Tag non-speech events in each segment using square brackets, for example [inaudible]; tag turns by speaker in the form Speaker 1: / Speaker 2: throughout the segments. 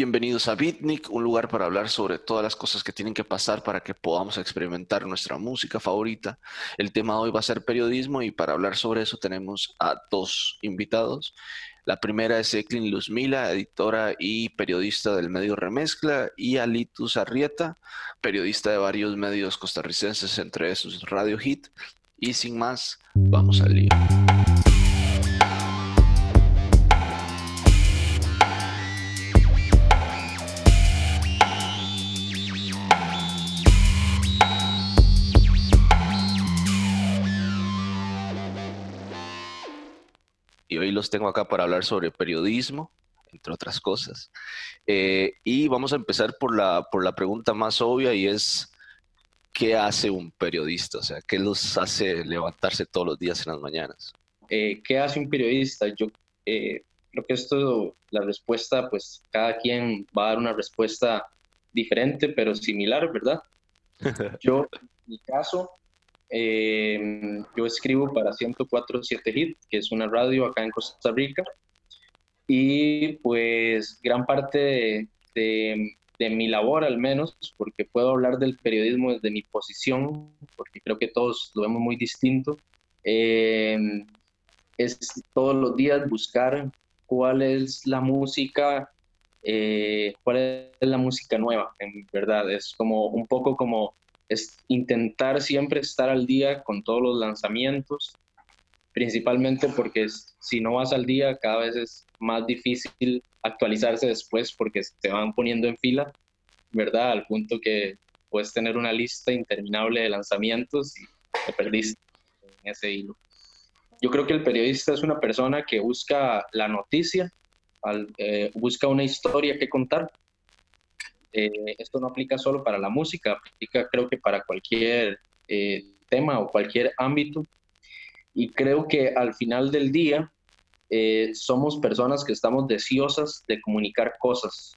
Speaker 1: Bienvenidos a Bitnik, un lugar para hablar sobre todas las cosas que tienen que pasar para que podamos experimentar nuestra música favorita. El tema de hoy va a ser periodismo y para hablar sobre eso tenemos a dos invitados. La primera es Eklin Luzmila, editora y periodista del medio Remezcla, y Alitus Arrieta, periodista de varios medios costarricenses, entre esos Radio Hit. Y sin más, vamos al lío. Los tengo acá para hablar sobre periodismo, entre otras cosas. Eh, y vamos a empezar por la, por la pregunta más obvia y es, ¿qué hace un periodista? O sea, ¿qué los hace levantarse todos los días en las mañanas?
Speaker 2: Eh, ¿Qué hace un periodista? Yo eh, creo que esto, la respuesta, pues cada quien va a dar una respuesta diferente, pero similar, ¿verdad? [laughs] Yo, en mi caso, eh, yo escribo para 104.7 Hit, que es una radio acá en Costa Rica. Y pues gran parte de, de, mi labor, al menos, porque puedo hablar del periodismo desde mi posición, porque creo que todos lo vemos muy distinto, eh, es todos los días buscar cuál es la música, eh, cuál es la música nueva, en verdad. Es como un poco como es intentar siempre estar al día con todos los lanzamientos, principalmente porque si no vas al día cada vez es más difícil actualizarse después porque se van poniendo en fila, ¿verdad? Al punto que puedes tener una lista interminable de lanzamientos y te perdiste en ese hilo. Yo creo que el periodista es una persona que busca la noticia, eh, busca una historia que contar eh, esto no aplica solo para la música, aplica creo que para cualquier eh, tema o cualquier ámbito. Y creo que al final del día eh, somos personas que estamos deseosas de comunicar cosas.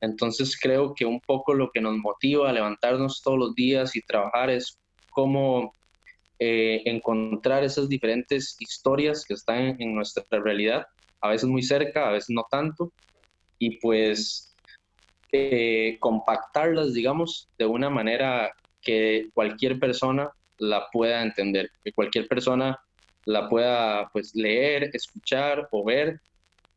Speaker 2: Entonces creo que un poco lo que nos motiva a levantarnos todos los días y trabajar es cómo encontrar esas diferentes historias que están en nuestra realidad, a veces muy cerca, a veces no tanto, y pues eh, compactarlas, digamos, de una manera que cualquier persona la pueda entender, que cualquier persona la pueda pues leer, escuchar o ver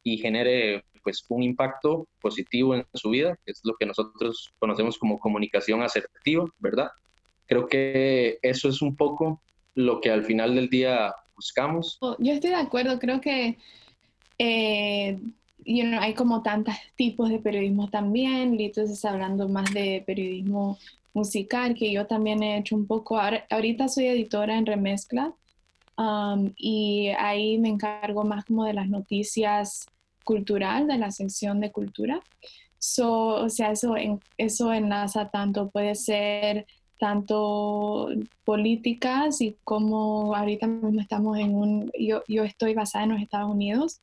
Speaker 2: y genere pues un impacto positivo en su vida, que es lo que nosotros conocemos como comunicación asertiva, ¿verdad? Creo que eso es un poco lo que al final del día buscamos.
Speaker 3: Yo estoy de acuerdo, creo que eh, you know, hay como tantos tipos de periodismo también. Lito está hablando más de periodismo musical, que yo también he hecho un poco. Ahorita soy editora en Remezcla um, y ahí me encargo más como de las noticias cultural, de la sección de cultura. So, o sea, eso, eso enlaza tanto, puede ser tanto políticas y como ahorita mismo estamos en un, yo, yo estoy basada en los Estados Unidos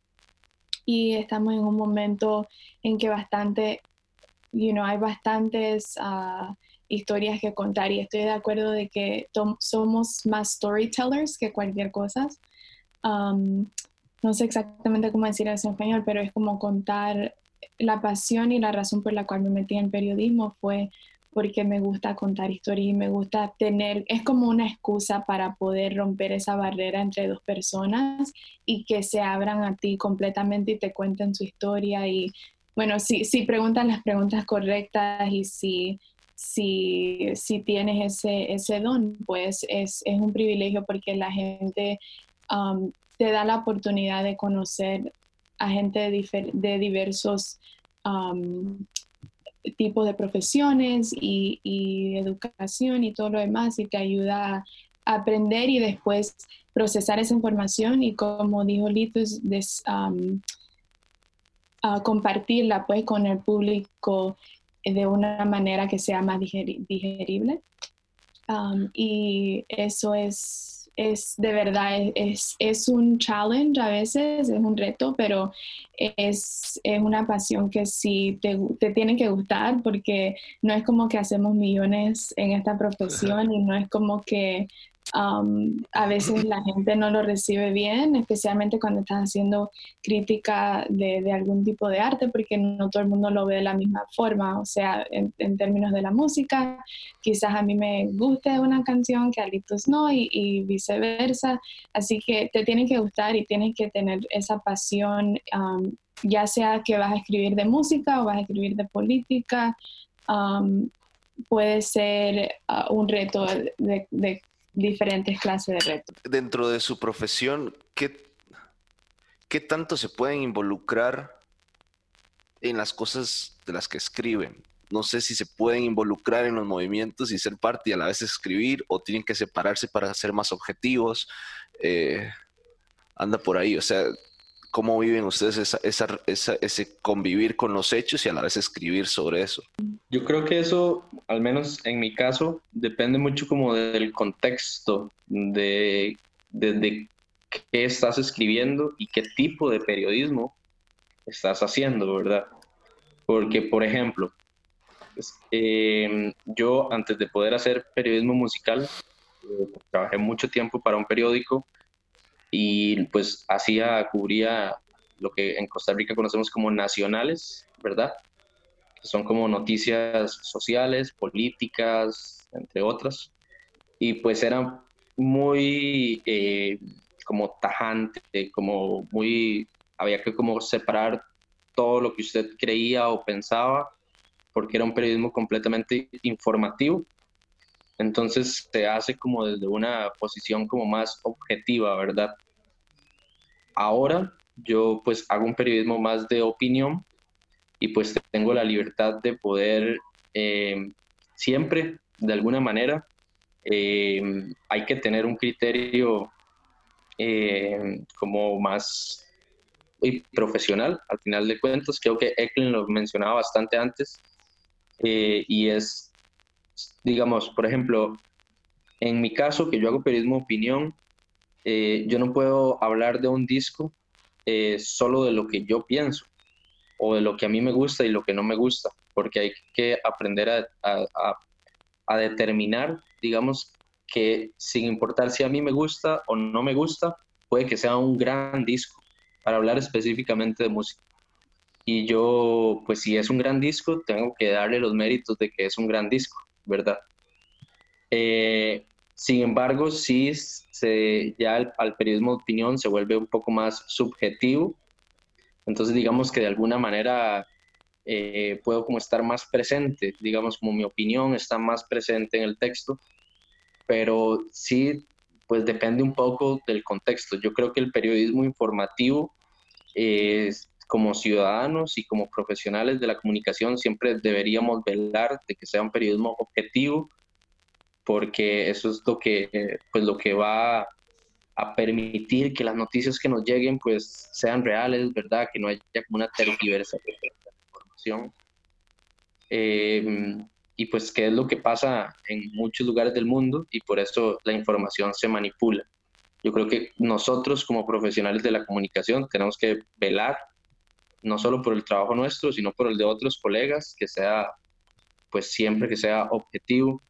Speaker 3: y estamos en un momento en que bastante, you know, hay bastantes uh, historias que contar y estoy de acuerdo de que somos más storytellers que cualquier cosa. Um, no sé exactamente cómo decir eso en español, pero es como contar la pasión y la razón por la cual me metí en periodismo fue porque me gusta contar historias y me gusta tener, es como una excusa para poder romper esa barrera entre dos personas y que se abran a ti completamente y te cuenten su historia y bueno, si, si preguntan las preguntas correctas y si, si, si tienes ese, ese don, pues es, es un privilegio porque la gente um, te da la oportunidad de conocer a gente de, de diversos um, tipos de profesiones y, educación y todo lo demás y te ayuda a aprender y después procesar esa información y como dijo Litus, a compartirla pues con el público de una manera que sea más digerible. y eso es es de verdad, es, es un challenge a veces, es un reto, pero es, es una pasión que sí te, te, tiene que gustar porque no es como que hacemos millones en esta profesión y no es como que a veces la gente no lo recibe bien, especialmente cuando estás haciendo crítica de, algún tipo de arte, porque no todo el mundo lo ve de la misma forma. O sea, en, términos de la música, quizás a mí me guste una canción que a Litus no, y, viceversa. Así que te tiene que gustar y tienes que tener esa pasión, ya sea que vas a escribir de música o vas a escribir de política. puede ser ah, un reto de, de diferentes clases de retos.
Speaker 1: Dentro de su profesión, ¿qué, ¿qué tanto se pueden involucrar en las cosas de las que escriben? No sé si se pueden involucrar en los movimientos y ser parte y a la vez escribir o tienen que separarse para ser más objetivos. Eh, anda por ahí, o sea, ¿cómo viven ustedes esa, ese convivir con los hechos y a la vez escribir sobre eso?
Speaker 2: Yo creo que eso, al menos en mi caso, depende mucho como del contexto, de, de, qué estás escribiendo y qué tipo de periodismo estás haciendo, ¿verdad? Porque, por ejemplo, em, yo antes de poder hacer periodismo musical, eh, trabajé mucho tiempo para un periódico y pues hacía, cubría lo que en Costa Rica conocemos como nacionales, ¿verdad? son como noticias sociales, políticas, entre otras. Y pues era muy eh, como tajante, como muy, había que como separar todo lo que usted creía o pensaba, porque era un periodismo completamente informativo. Entonces se hace como desde una posición como más objetiva, ¿verdad? Ahora yo pues hago un periodismo más de opinión, y pues tengo la libertad de poder eh, siempre, de alguna manera, eh, hay que tener un criterio eh, como más profesional, al final de cuentas, creo que Eklund lo mencionaba bastante antes, y es, digamos, por ejemplo, en mi caso, que yo hago periodismo opinión, yo no puedo hablar de un disco solo de lo que yo pienso o de lo que a mí me gusta y lo que no me gusta, porque hay que aprender a, determinar, digamos, que sin importar si a mí me gusta o no me gusta, puede que sea un gran disco, para hablar específicamente de música. Y yo, pues si es un gran disco, tengo que darle los méritos de que es un gran disco, ¿verdad? Eh, sin embargo, sí se, ya al periodismo de opinión se vuelve un poco más subjetivo entonces, digamos que de alguna manera eh, puedo como estar más presente, digamos como mi opinión está más presente en el texto, pero sí, pues depende un poco del contexto. Yo creo que el periodismo informativo, como ciudadanos y como profesionales de la comunicación, siempre deberíamos velar de que sea un periodismo objetivo, porque eso es lo que, pues, lo que va a permitir que las noticias que nos lleguen pues sean reales, ¿verdad? Que no haya como una tergiversación de información. Eh, y pues qué es lo que pasa en muchos lugares del mundo y por eso la información se manipula. Yo creo que nosotros como profesionales de la comunicación tenemos que velar no solo por el trabajo nuestro, sino por el de otros colegas, que sea pues siempre que sea objetivo,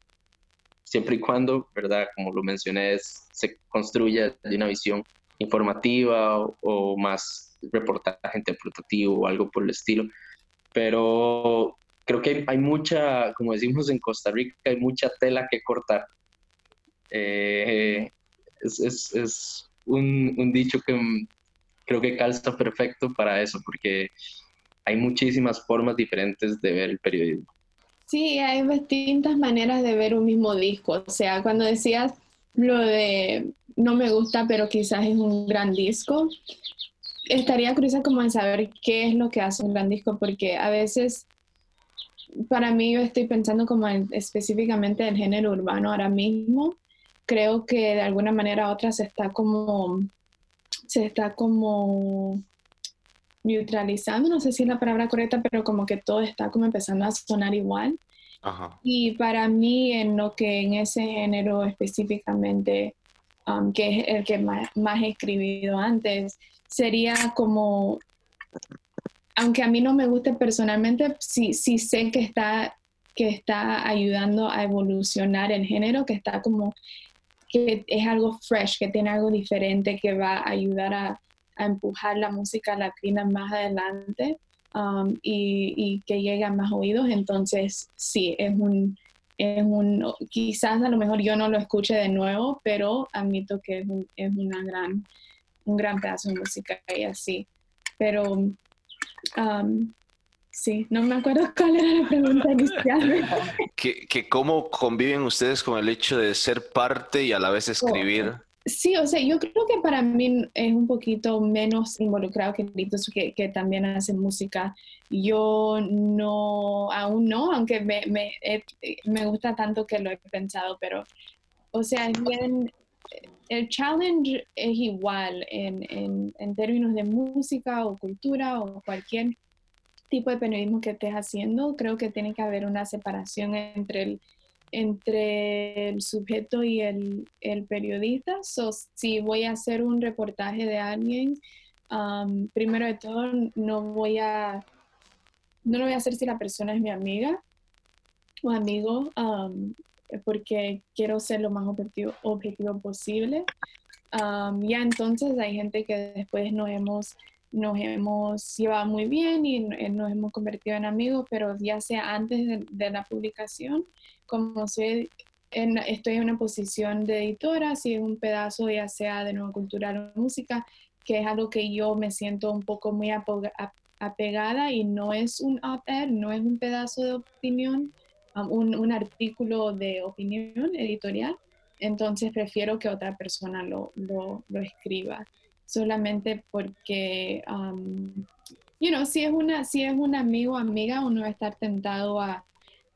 Speaker 2: siempre y cuando, ¿verdad? Como lo mencioné, se construya de una visión informativa o, más reportaje interpretativo o algo por el estilo. Pero creo que hay, mucha, como decimos en Costa Rica, hay mucha tela que cortar. Eh, es, es, un, un, dicho que creo que calza perfecto para eso, porque hay muchísimas formas diferentes de ver el periodismo.
Speaker 3: Sí, hay distintas maneras de ver un mismo disco. O sea, cuando decías lo de no me gusta, pero quizás es un gran disco, estaría curiosa como en saber qué es lo que hace un gran disco, porque a veces para mí yo estoy pensando como específicamente en género urbano ahora mismo. Creo que de alguna manera u otra se está como se está como neutralizando, no sé si es la palabra correcta, pero como que todo está como empezando a sonar igual. Y para mí, en lo que en ese género específicamente, um, que es el que más, he escribido antes, sería como, aunque a mí no me guste personalmente, sí, sí sé que está, que está ayudando a evolucionar el género, que está como que es algo fresh, que tiene algo diferente, que va a ayudar a, empujar la música latina más adelante um, y, que llegue a más oídos. Entonces, sí, es un, es un, quizás a lo mejor yo no lo escuche de nuevo, pero admito que es, un, es una gran, un gran pedazo de música y así. Pero um, Sí, no me acuerdo [laughs] cuál era la pregunta inicial. [laughs]
Speaker 1: que, que ¿Cómo conviven ustedes con el hecho de ser parte y a la vez escribir?
Speaker 3: Sí, o sea, yo creo que para mí es un poquito menos involucrado que Litos, que, que también hace música. Yo no, aún no, aunque me, me, me gusta tanto que lo he pensado, pero, o sea, es bien, el challenge es igual en, en, en términos de música o cultura o cualquier tipo de periodismo que estés haciendo, creo que tiene que haber una separación entre el, entre el sujeto y el, el periodista. So, si voy a hacer un reportaje de alguien, um, primero de todo no voy a no lo voy a hacer si la persona es mi amiga o amigo, um, porque quiero ser lo más objetivo, objetivo posible. Um, ya entonces hay gente que después nos hemos nos hemos llevado muy bien y nos hemos convertido en amigos, pero ya sea antes de, la publicación, como soy estoy en una posición de editora, si es un pedazo ya sea de nueva cultural o música, que es algo que yo me siento un poco muy apegada y no es un op-ed, no es un pedazo de opinión, um, un, artículo de opinión editorial, entonces prefiero que otra persona lo, lo, lo escriba solamente porque, um, you know, si es, una, si es un amigo o amiga, uno va a estar tentado a,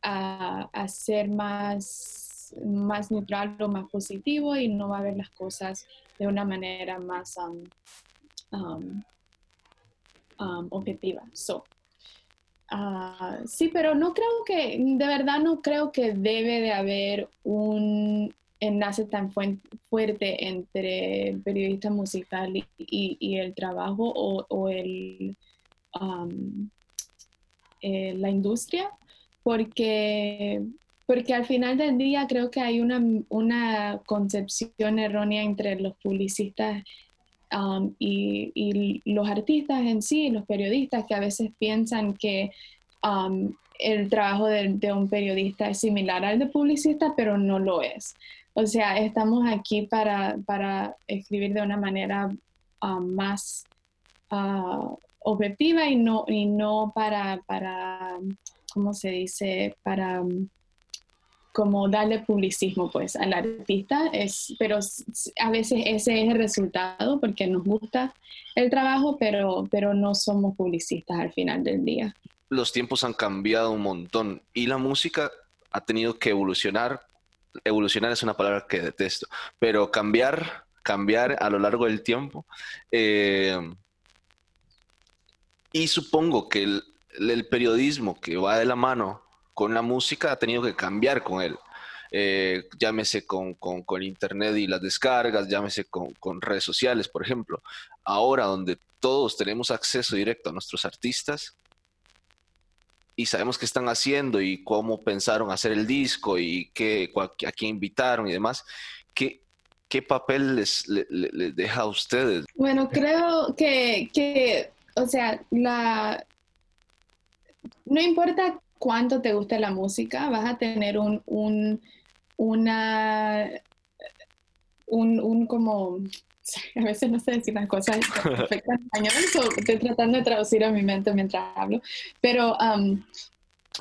Speaker 3: a, ser más, más neutral o más positivo y no va a ver las cosas de una manera más um, um, objetiva. So, uh, sí, pero no creo que, de verdad no creo que debe de haber un enlace tan fuerte entre el periodista musical y, el trabajo o, el, um, la industria, porque, porque al final del día creo que hay una, una concepción errónea entre los publicistas um, y, los artistas en sí, los periodistas, que a veces piensan que el trabajo de, de, un periodista es similar al de publicista, pero no lo es. O sea, estamos aquí para, para escribir de una manera ah, más uh, objetiva y no, y no para, para, ¿cómo se dice? Para como darle publicismo pues al artista, es, pero a veces ese es el resultado porque nos gusta el trabajo, pero, pero no somos publicistas al final del día.
Speaker 1: Los tiempos han cambiado un montón y la música ha tenido que evolucionar evolucionar es una palabra que detesto, pero cambiar, cambiar a lo largo del tiempo. Eh, y supongo que el, periodismo que va de la mano con la música ha tenido que cambiar con él. Eh, llámese con, con, internet y las descargas, llámese con, con, redes sociales, por ejemplo. Ahora donde todos tenemos acceso directo a nuestros artistas, y sabemos qué están haciendo y cómo pensaron hacer el disco y qué, a quién invitaron y demás. ¿Qué, qué papel les, deja a ustedes?
Speaker 3: Bueno, creo que, que, o sea, la, no importa cuánto te guste la música, vas a tener un, un una, un, un como [laughs] a veces no sé decir las cosas perfectas en español, estoy tratando de traducir a mi mente mientras hablo, pero um,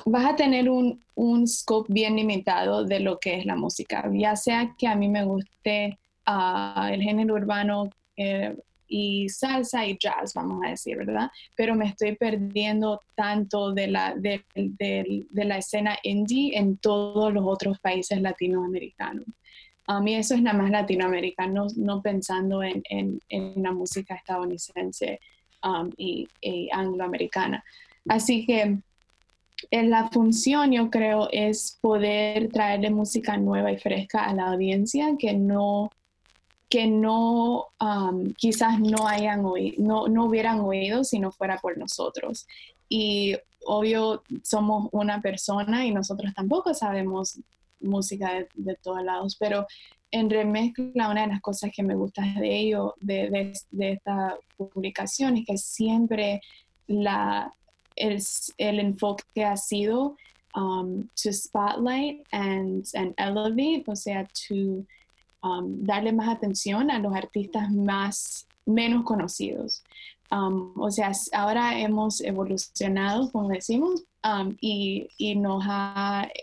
Speaker 3: vas a tener un, un, scope bien limitado de lo que es la música, ya sea que a mí me guste uh, el género urbano eh, y salsa y jazz, vamos a decir, ¿verdad? Pero me estoy perdiendo tanto de la, de, de, de la escena indie en todos los otros países latinoamericanos. A mí eso es nada más latinoamericano, no, pensando en, en, en, la música estadounidense um, y, angloamericana. Así que en la función yo creo es poder traerle música nueva y fresca a la audiencia que no que no um, quizás no hayan oído, no, no hubieran oído si no fuera por nosotros. Y obvio somos una persona y nosotros tampoco sabemos música de, todos lados, pero en remezcla una de las cosas que me gusta de ello, de, de, esta publicación, es que siempre la, el, el enfoque ha sido um, to spotlight and, and elevate, o sea, to um, darle más atención a los artistas más menos conocidos. Um, o sea, ahora hemos evolucionado, como decimos, um, y, y, nos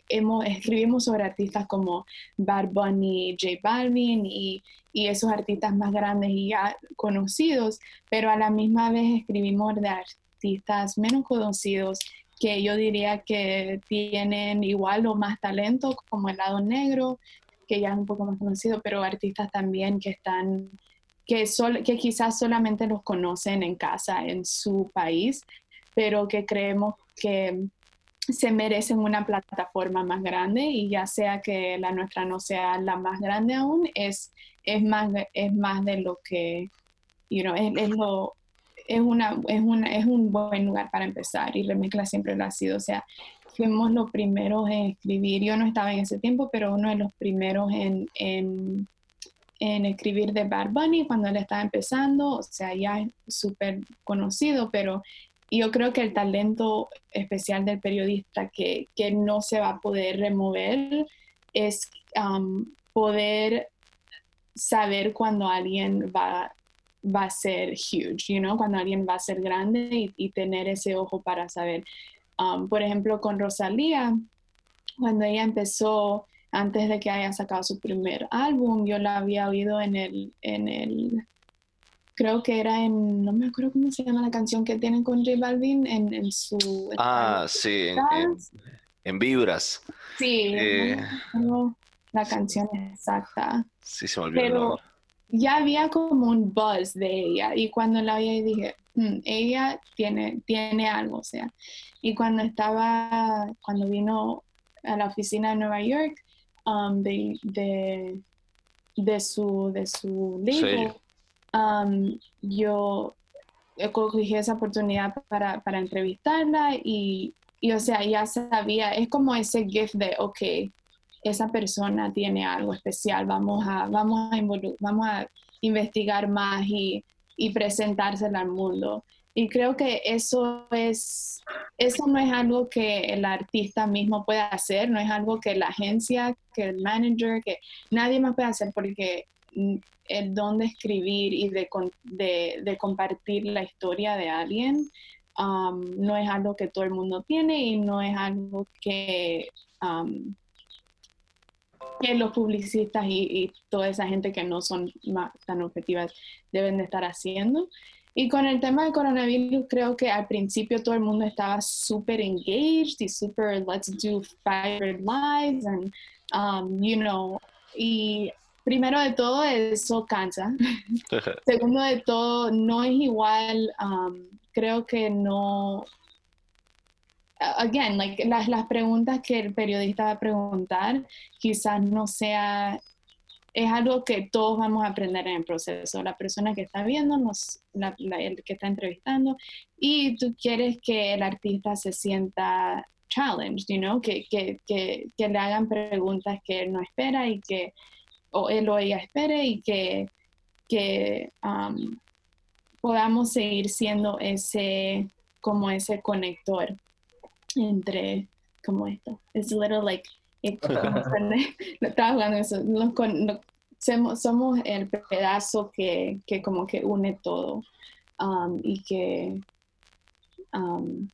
Speaker 3: hemos, escribimos sobre artistas como Bad Bunny, J Balvin y, y, esos artistas más grandes y ya conocidos, pero a la misma vez escribimos de artistas menos conocidos que yo diría que tienen igual o más talento, como el lado negro, que ya es un poco más conocido, pero artistas también que están que, que quizás solamente los conocen en casa, en su país, pero que creemos que se merecen una plataforma más grande y ya sea que la nuestra no sea la más grande aún, es, es, más, es más de lo que, you know, es, lo, es, una, es, una, es un buen lugar para empezar y Remezcla siempre lo ha sido. O sea, fuimos los primeros en escribir, yo no estaba en ese tiempo, pero uno de los primeros en, en en escribir de Bad cuando él estaba empezando, o sea, ya es súper conocido, pero yo creo que el talento especial del periodista que, que no se va a poder remover es um, poder saber cuando alguien va, va a ser huge, you know? cuando alguien va a ser grande y, tener ese ojo para saber. Por ejemplo, con Rosalía, cuando ella empezó, antes de que haya sacado su primer álbum. Yo la había oído en el, en el, creo que era en, no me acuerdo cómo se llama la canción que tienen con J Balvin, en, su...
Speaker 1: Ah, sí, en, Vibras.
Speaker 3: Sí, eh, la canción exacta.
Speaker 1: Sí, se me olvidó.
Speaker 3: Pero ya había como un buzz de ella y cuando la oí dije, hmm, ella tiene, tiene algo, o sea. Y cuando estaba, cuando vino a la oficina de Nueva York, Um, de, de, su, de su libro, um, yo cogí esa oportunidad para, para entrevistarla y, y, o sea, ya sabía, es como ese gift de, ok, esa persona tiene algo especial, vamos a, vamos a, vamos a investigar más y, y presentársela al mundo. Y creo que eso es, eso no es algo que el artista mismo puede hacer, no es algo que la agencia, que el manager, que nadie más puede hacer porque el don de escribir y de, de, compartir la historia de alguien um, no es algo que todo el mundo tiene y no es algo que, um, que los publicistas y, y, toda esa gente que no son tan objetivas deben de estar haciendo. Y con el tema del coronavirus, creo que al principio todo el mundo estaba súper engaged y súper let's do fire lives and, um, you know, y primero de todo eso cansa. Segundo de todo, no es igual, um, creo que no, again, like, las, las preguntas que el periodista va a preguntar quizás no sea es algo que todos vamos a aprender en el proceso. La persona que está viendo, la, el que está entrevistando, y tú quieres que el artista se sienta challenged, you know? que, que, que, que le hagan preguntas que él no espera y que o él o ella espere y que, que um, podamos seguir siendo ese como ese conector entre como esto. Es little like [laughs] estaba jugando eso. somos, el pedazo que, que, como que une todo um, y que um,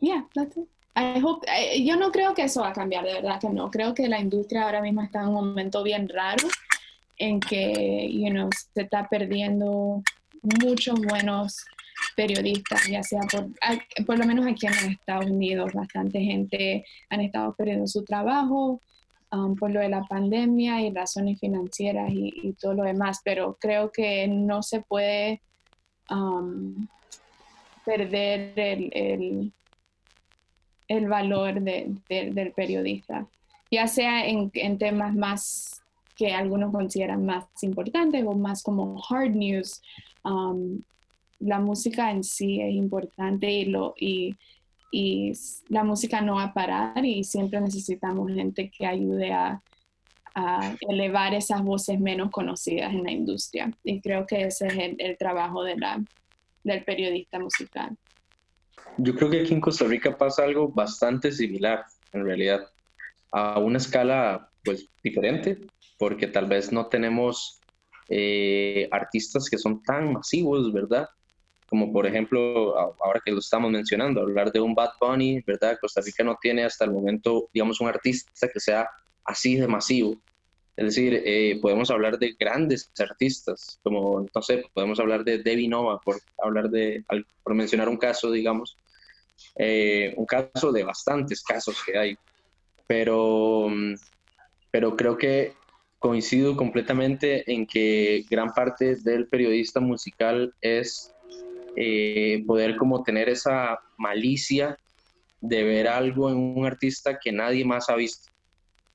Speaker 3: yeah that's it. I hope, yo no creo que eso va a cambiar, de verdad que no. Creo que la industria ahora mismo está en un momento bien raro en que, you know, se está perdiendo muchos buenos periodistas, ya sea por, por lo menos aquí en los Estados Unidos, bastante gente han estado perdiendo su trabajo um, por lo de la pandemia y razones financieras y, todo lo demás, pero creo que no se puede um, perder el, valor del periodista, ya sea en, temas más que algunos consideran más importantes o más como hard news, um, la música en sí es importante y, la música no va a parar y siempre necesitamos gente que ayude a, elevar esas voces menos conocidas en la industria. Y creo que ese es el, trabajo del periodista musical.
Speaker 2: Yo creo que aquí en Costa Rica pasa algo bastante similar, en realidad, a una escala pues diferente, porque tal vez no tenemos eh, artistas que son tan masivos, ¿verdad? Como por ejemplo, ahora que lo estamos mencionando, hablar de un Bad Bunny, ¿verdad? Costa Rica no tiene hasta el momento, digamos, un artista que sea así de masivo. Es decir, eh, podemos hablar de grandes artistas, como, no sé, podemos hablar de Debbie Nova, por, hablar de, por mencionar un caso, digamos, eh, un caso de bastantes casos que hay. Pero, pero creo que coincido completamente en que gran parte del periodista musical es eh, poder como tener esa malicia de ver algo en un artista que nadie más ha visto,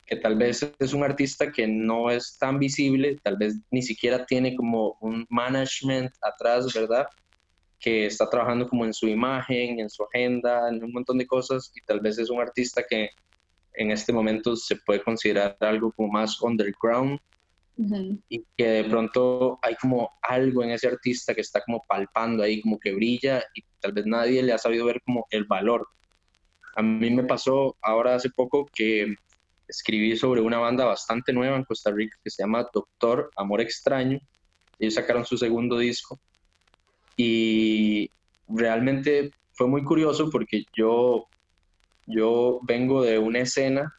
Speaker 2: que tal vez es un artista que no es tan visible, tal vez ni siquiera tiene como un management atrás, ¿verdad? Que está trabajando como en su imagen, en su agenda, en un montón de cosas, y tal vez es un artista que en este momento se puede considerar algo como más underground y que de pronto hay como algo en ese artista que está como palpando ahí, como que brilla y tal vez nadie le ha sabido ver como el valor. A mí me pasó ahora hace poco que escribí sobre una banda bastante nueva en Costa Rica que se llama Doctor Amor Extraño. Ellos sacaron su segundo disco y realmente fue muy curioso porque yo yo vengo de una escena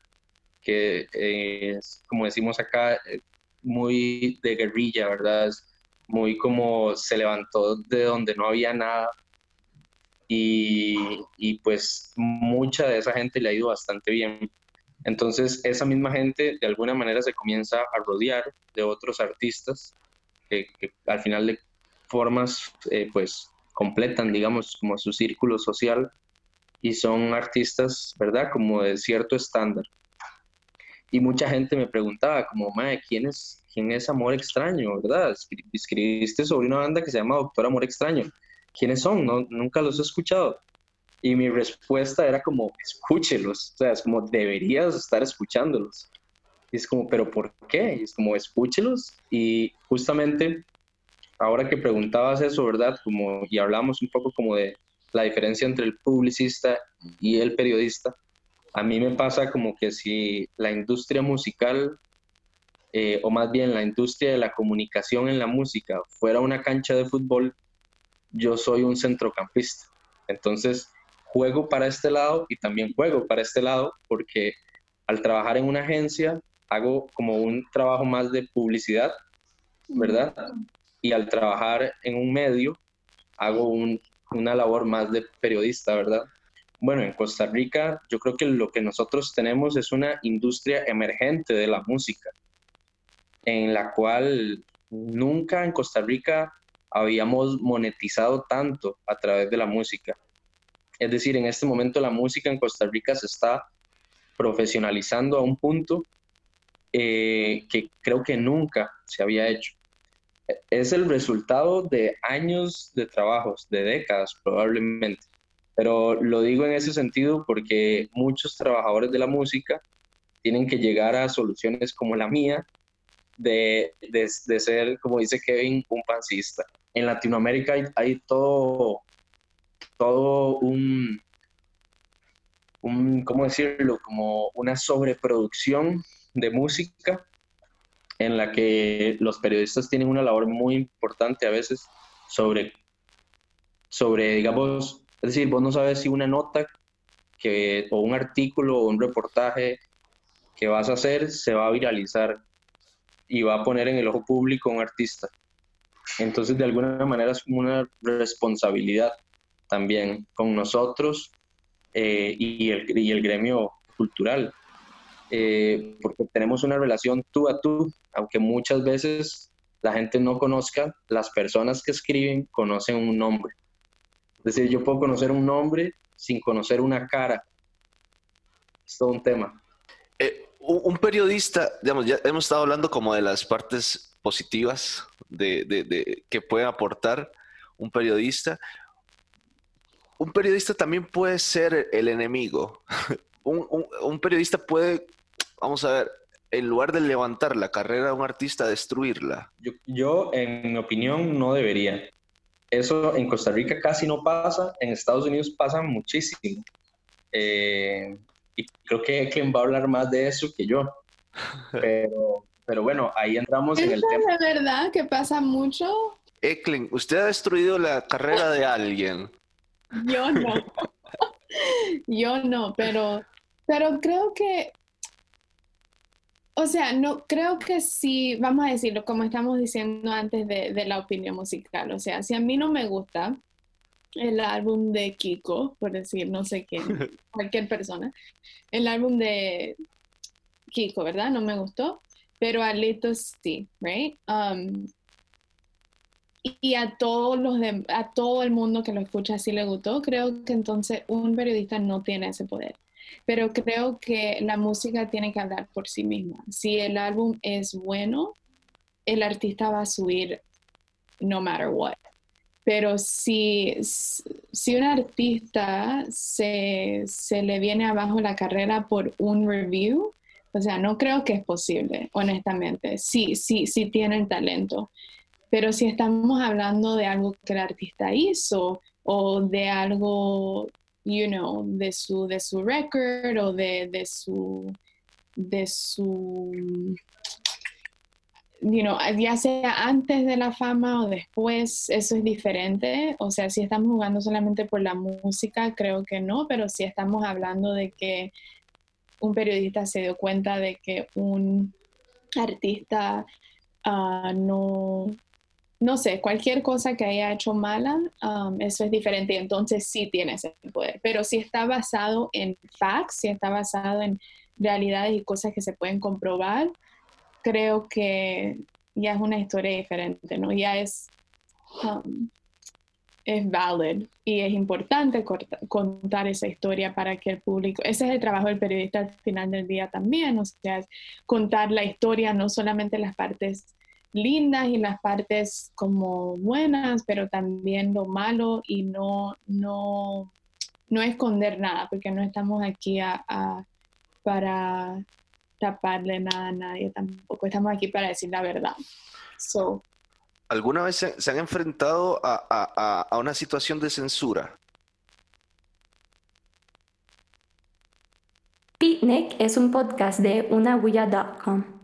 Speaker 2: que es, como decimos acá, eh, muy de guerrilla, ¿verdad? Es muy como se levantó de donde no había nada. Y, y, pues mucha de esa gente le ha ido bastante bien. Entonces esa misma gente de alguna manera se comienza a rodear de otros artistas que, al final de formas eh, pues completan digamos como su círculo social y son artistas, ¿verdad? Como de cierto estándar. Y mucha gente me preguntaba, como, Mae, ¿quién es, quién es Amor Extraño, verdad? Escribiste sobre una banda que se llama Doctor Amor Extraño. ¿Quiénes son? No, nunca los he escuchado. Y mi respuesta era como, escúchelos. O sea, es como, deberías estar escuchándolos. Y es como, ¿pero por qué? Y es como, escúchelos. Y justamente, ahora que preguntabas eso, ¿verdad? Como, y hablamos un poco como de, la diferencia entre el publicista y el periodista. A mí me pasa como que si la industria musical, eh, o más bien la industria de la comunicación en la música, fuera una cancha de fútbol, yo soy un centrocampista. Entonces, juego para este lado y también juego para este lado porque al trabajar en una agencia hago como un trabajo más de publicidad, ¿verdad? Y al trabajar en un medio hago un una labor más de periodista, ¿verdad? Bueno, en Costa Rica yo creo que lo que nosotros tenemos es una industria emergente de la música, en la cual nunca en Costa Rica habíamos monetizado tanto a través de la música. Es decir, en este momento la música en Costa Rica se está profesionalizando a un punto eh, que creo que nunca se había hecho es el resultado de años de trabajos, de décadas probablemente. Pero lo digo en ese sentido porque muchos trabajadores de la música tienen que llegar a soluciones como la mía de, de, ser, como dice Kevin, un pancista. En Latinoamérica hay, hay todo, todo un, un, ¿cómo decirlo? Como una sobreproducción de música en la que los periodistas tienen una labor muy importante a veces sobre, sobre digamos, es decir, vos no sabes si una nota que, o un artículo o un reportaje que vas a hacer se va a viralizar y va a poner en el ojo público a un artista. Entonces, de alguna manera es como una responsabilidad también con nosotros eh, y, el, y el gremio cultural. Eh, porque tenemos una relación tú a tú, aunque muchas veces la gente no conozca, las personas que escriben conocen un nombre. Es decir, yo puedo conocer un nombre sin conocer una cara. Es todo un tema.
Speaker 1: Eh, un periodista, digamos, ya hemos estado hablando como de las partes positivas de, que puede aportar un periodista. un periodista también puede ser el enemigo. [laughs] un, periodista puede, vamos a ver, en lugar de levantar la carrera de un artista, destruirla.
Speaker 2: Yo, en mi opinión, no debería. Eso en Costa Rica casi no pasa, en Estados Unidos pasa muchísimo. Eh, y creo que quien va a hablar más de eso que yo. [laughs] Pero, pero bueno, ahí entramos en el tema.
Speaker 3: ¿Es verdad que pasa mucho?
Speaker 1: Eklin, usted ha destruido la carrera de alguien.
Speaker 3: Yo no. [laughs] Yo no, pero, pero creo que, o sea, no, creo que sí, vamos a decirlo como estamos diciendo antes de, de la opinión musical. O sea, si a mí no me gusta el álbum de Kiko, por decir no sé quién, [laughs] cualquier persona, el álbum de Kiko, ¿verdad? No me gustó, pero a Lito sí, right? Um, y a todos los de, a todo el mundo que lo escucha así le gustó, creo que entonces un periodista no tiene ese poder. Pero creo que la música tiene que hablar por sí misma. Si el álbum es bueno, el artista va a subir no matter what. Pero si, si un artista se, se le viene abajo la carrera por un review, o sea, no creo que es posible, honestamente. Sí, sí, sí tienen talento. Pero si estamos hablando de algo que el artista hizo o de algo, you know, de su, de su record o de, de su, de su, you know, ya sea antes de la fama o después, eso es diferente. O sea, si estamos jugando solamente por la música, creo que no, pero si estamos hablando de que un periodista se dio cuenta de que un artista uh, no, no sé, cualquier cosa que haya hecho mala, um, eso es diferente, entonces sí tiene ese poder. Pero si está basado en facts, si está basado en realidades y cosas que se pueden comprobar, creo que ya es una historia diferente, ¿no? Ya es, um, es valid y es importante contar esa historia para que el público, ese es el trabajo del periodista al final del día también, o sea, contar la historia, no solamente las partes lindas y las partes como buenas, pero también lo malo y no, no, no esconder nada, porque no estamos aquí a, para taparle nada a nadie tampoco, estamos aquí para decir la verdad. So,
Speaker 1: ¿Alguna vez se, han enfrentado a, a, una situación de censura?
Speaker 4: Picnic es un podcast de unahuya.com.